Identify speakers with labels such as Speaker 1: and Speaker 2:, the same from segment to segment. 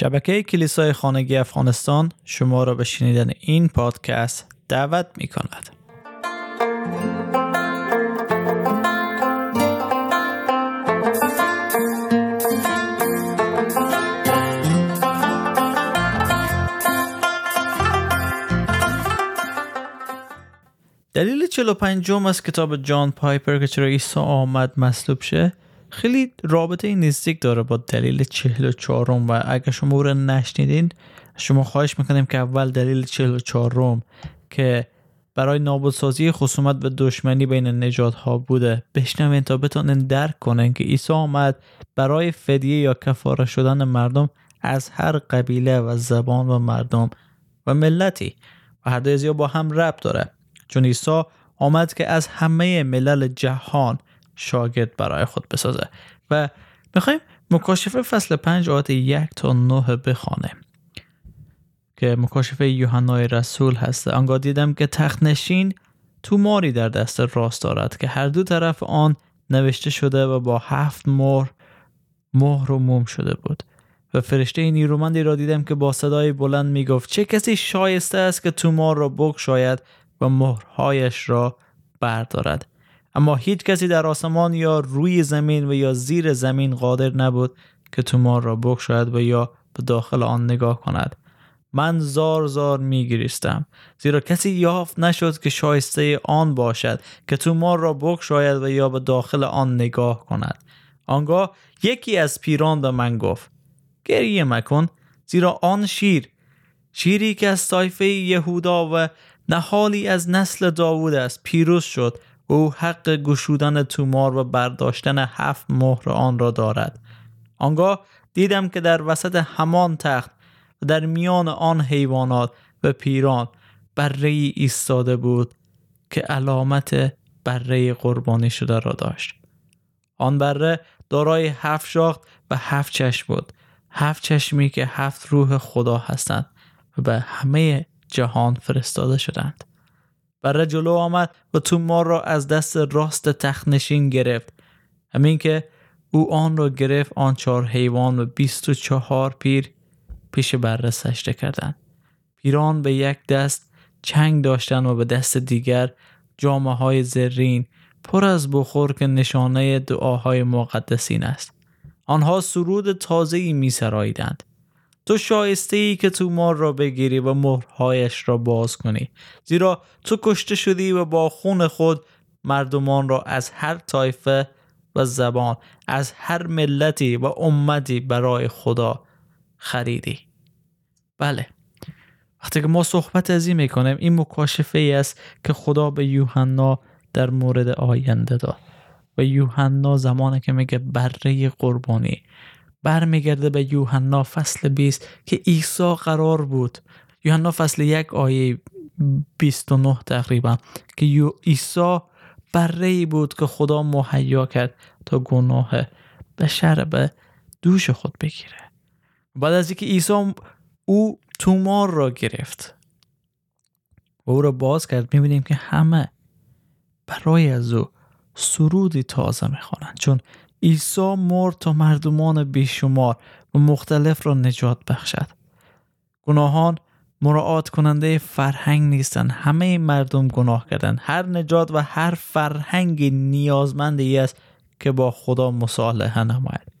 Speaker 1: شبکه کلیسای خانگی افغانستان شما را به شنیدن این پادکست دعوت می کند. دلیل 45 از کتاب جان پایپر که چرا عیسی آمد مصلوب شه خیلی رابطه نزدیک داره با دلیل 44 و اگر شما او رو نشنیدین شما خواهش می‌کنیم که اول دلیل 44 که برای نابودسازی خصومت و دشمنی بین نجات ها بوده بشنوین تا بتونن درک کنن که عیسی آمد برای فدیه یا کفاره شدن مردم از هر قبیله و زبان و مردم و ملتی و هر دوی با هم ربط داره. چون عیسی آمد که از همه ملل جهان شاگرد برای خود بسازه. و می‌خوایم مکاشفه فصل پنج آیات یک تا نه بخوانیم که مکاشفه یوحنای رسول هست. آنگاه دیدم که تخت نشین ماری در دست راست دارد که هر دو طرف آن نوشته شده و با هفت مهر مهر و موم شده بود. و فرشته نیرومندی را دیدم که با صدای بلند می‌گفت چه کسی شایسته است که تومار را بگشاید و مهرهایش را بردارد؟ اما هیچ کسی در آسمان یا روی زمین و یا زیر زمین قادر نبود که تومار را بگشاید و یا به داخل آن نگاه کند. من زار زار می گریستم زیرا کسی یافت نشد که شایسته آن باشد که تومار را بگشاید و یا به داخل آن نگاه کند. آنگاه یکی از پیران به من گفت گریه مکن زیرا آن شیر شیری که از طایفه یهودا و نهالی از نسل داوود است پیروز شد. او حق گشودن تومار و برداشتن هفت مهر آن را دارد. آنگاه دیدم که در وسط همان تخت و در میان آن حیوانات و پیران بره ایستاده بود که علامت بره قربانی شده را داشت. آن بره دارای هفت شاخت و هفت چشم بود. هفت چشمی که هفت روح خدا هستند و به همه جهان فرستاده شدند. بره جلو آمد و تومار را از دست راست تخنشین گرفت. همین که او آن را گرفت آن چهار حیوان و بیست و چهار پیر پیش بره سجده کردند. پیران به یک دست چنگ داشتن و به دست دیگر جامعه های زرین پر از بخور که نشانه دعاهای مقدسین است. آنها سرود تازه‌ای می سراییدند تو شایسته ای که تو مار را بگیری و مهرهایش را باز کنی. زیرا تو کشته شدی و با خون خود مردمان را از هر طایفه و زبان از هر ملتی و امتی برای خدا خریدی. بله. وقتی که ما صحبت از این می‌کنیم این مکاشفه ای است که خدا به یوحنا در مورد آینده داد. و یوحنا زمانی که میگه بره قربانی. برمیگرده به یوحنا فصل 20 که عیسی قرار بود. یوحنا فصل یک آیه 29 تقریبا که عیسی بره بود که خدا مهیا کرد تا گناه بشر به دوش خود بگیره. بعد از اینکه عیسی او تومار را گرفت و او را باز کرد می‌بینیم که همه برای از او سرودی تازه می‌خوانند. چون عیسی مرد تا مردمان بیشمار و مختلف را نجات بخشد. گناهان مراعات کننده فرهنگ نیستند. همه مردم گناه کردند. هر نجات و هر فرهنگ نیازمندی است که با خدا مصالحه نماید.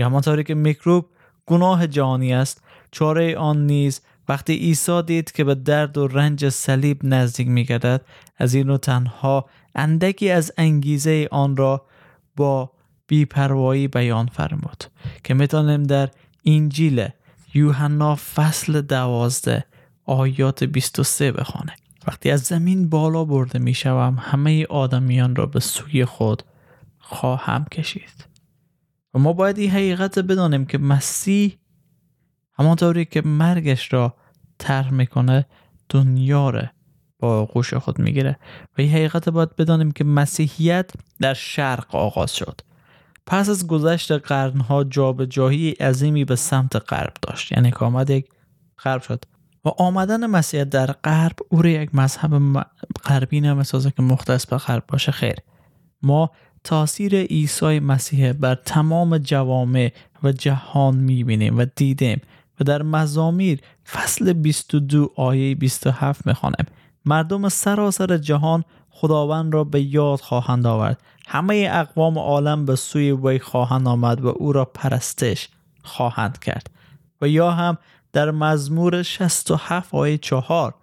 Speaker 1: همانطوری که میکروب گناه جهانی است. چاره آن نیز وقتی عیسی دید که به درد و رنج صلیب نزدیک میگردد از این تنها اندکی از انگیزه آن را با بیپروایی بیان فرمود که می‌تونیم در انجیل یوحنا فصل دوازده آیات 23 بخوانه وقتی از زمین بالا برده می‌شوم همه آدمیان را به سوی خود خواهم کشید. و ما باید این حقیقت بدانیم که مسیح همانطوری که مرگش را طرح می‌کنه دنیا را با آغوش خود می‌گیره. و این حقیقت باید بدانیم که مسیحیت در شرق آغاز شد. پس از گذشت قرنها جابجایی عظیمی به سمت غرب داشت. یعنی که آمد یک غرب شد. و آمدن مسیحیت در غرب او را یک مذهب غربی نمی‌سازه که مختص به غرب باشه. خیر. ما تاثیر عیسی مسیح بر تمام جوامع و جهان می‌بینیم و دیدیم و در مزامیر فصل 22 آیه 27 می‌خوانیم. مردم سراسر جهان خداوند را به یاد خواهند آورد. همه اقوام عالم به سوی وی خواهند آمد و او را پرستش خواهند کرد. و یا هم در مزمور 67 آیه 4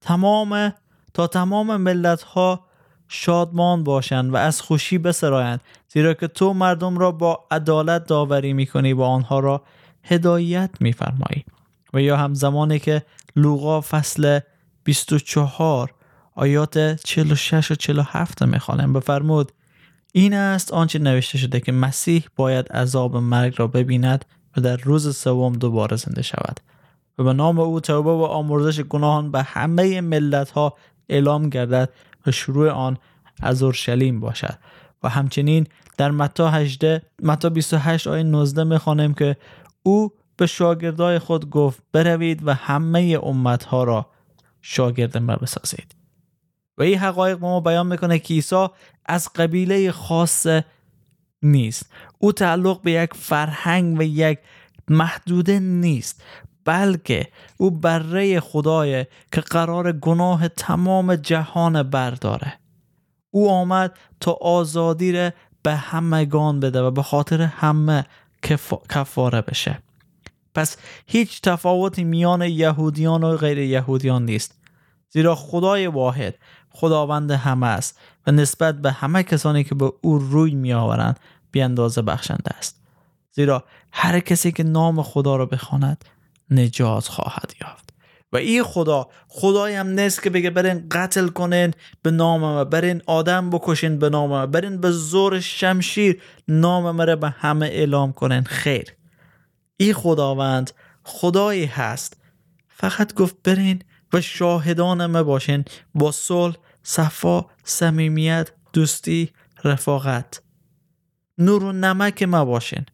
Speaker 1: تمام تا تمام ملت ها شادمان باشند و از خوشی بسرایند زیرا که تو مردم را با عدالت داوری می‌کنی و آنها را هدایت میفرمایی. و یا هم زمانی که لوقا فصل 24 آیات 46 و 47 می‌خوانم. بفرمود این است آنچه نوشته شده که مسیح باید عذاب مرگ را ببیند و در روز سوم دوباره زنده شود. و به نام او توبه و آمرزش گناهان به همه ملت ها اعلام گردد و شروع آن از اورشلیم باشد. و همچنین در متا 18 متا 28 آیه 19 می‌خوانیم که او به شاگردای خود گفت بروید و همه امتها را شاگرد من بسازید و این حقایق ما بیان می‌کنه که عیسی از قبیله خاص نیست. او تعلق به یک فرهنگ و یک محدوده نیست بلکه او بره خدای که قرار گناه تمام جهان برداره. او آمد تا آزادی را به همگان بده و به خاطر همه کفاره بشه. پس هیچ تفاوتی میان یهودیان و غیر یهودیان نیست. زیرا خدای واحد خداوند همه است و نسبت به همه کسانی که به او روی می آورند اندازه بخشنده است. زیرا هر کسی که نام خدا را بخواند نجات خواهد یافت. و این خدا خدایی هم نیست که بگه برین قتل کنین به نام ما برین آدم بکشین به نام ما برین به زور شمشیر نام ما به همه اعلام کنین. خیر. این خداوند خدایی هست. فقط گفت برین و شاهدان ما باشین. با صلح صفا صمیمیت دوستی رفاقت. نور و نمک ما باشین.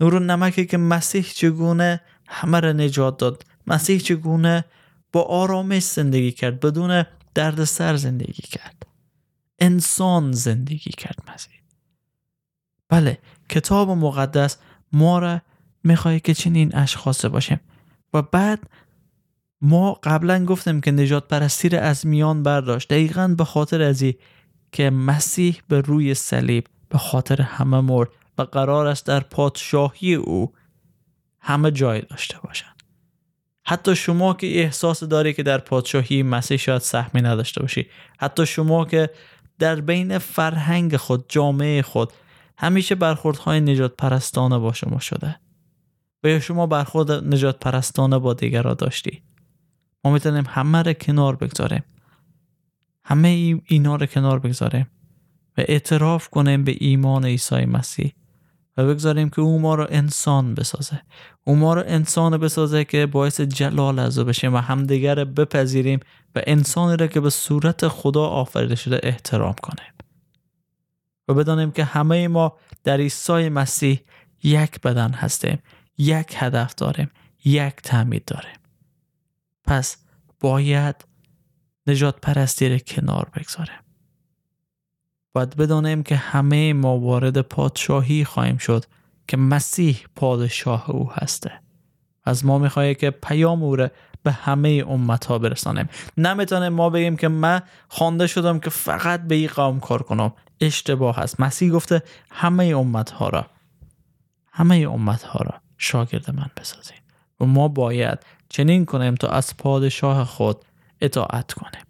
Speaker 1: نور و نمکی که مسیح چگونه همه را نجات داد. مسیح چگونه با آرامش زندگی کرد بدون دردسر زندگی کرد. انسان زندگی کرد مسیح. بله کتاب مقدس ما را می‌خواه که چنین اشخاص باشیم و بعد ما قبلا گفتیم که نجات پرستی از میان برداشت. دقیقا به خاطر ازی که مسیح به روی صلیب به خاطر همه مرد و قرار است در پادشاهی او همه جای داشته باشند حتی شما که احساس داری که در پادشاهی مسیح شاید سهمی نداشته باشی. حتی شما که در بین فرهنگ خود جامعه خود همیشه برخوردهای نجات پرستانه با شما شده. و شما برخورد نجات پرستانه با دیگران داشتی. ما می‌تونیم همه رو کنار بگذاریم. همه اینا رو کنار بگذاریم و اعتراف کنیم به ایمان عیسی مسیح و بگذاریم که او ما رو انسان بسازه. او ما رو انسان بسازه که باعث جلال از او بشیم و همدیگر بپذیریم و انسانی را که به صورت خدا آفریده شده احترام کنیم. و بدانیم که همه ما در عیسی مسیح یک بدن هستیم. یک هدف داریم یک تعمید داریم پس باید نجات پرستی را کنار بگذاریم باید بدانیم که همه ما وارد پادشاهی خواهیم شد که مسیح پادشاه او هسته. از ما می‌خواهی که پیام او به همه امت ها برسانیم. نمی‌تونیم ما بگیم که من خوانده شدم که فقط به این قوم کار کنم. اشتباه هست مسیح گفته همه امت ها را همه امت ها را شاگرد من بسازید و ما باید چنین کنیم تا از پادشاه خود اطاعت کنیم.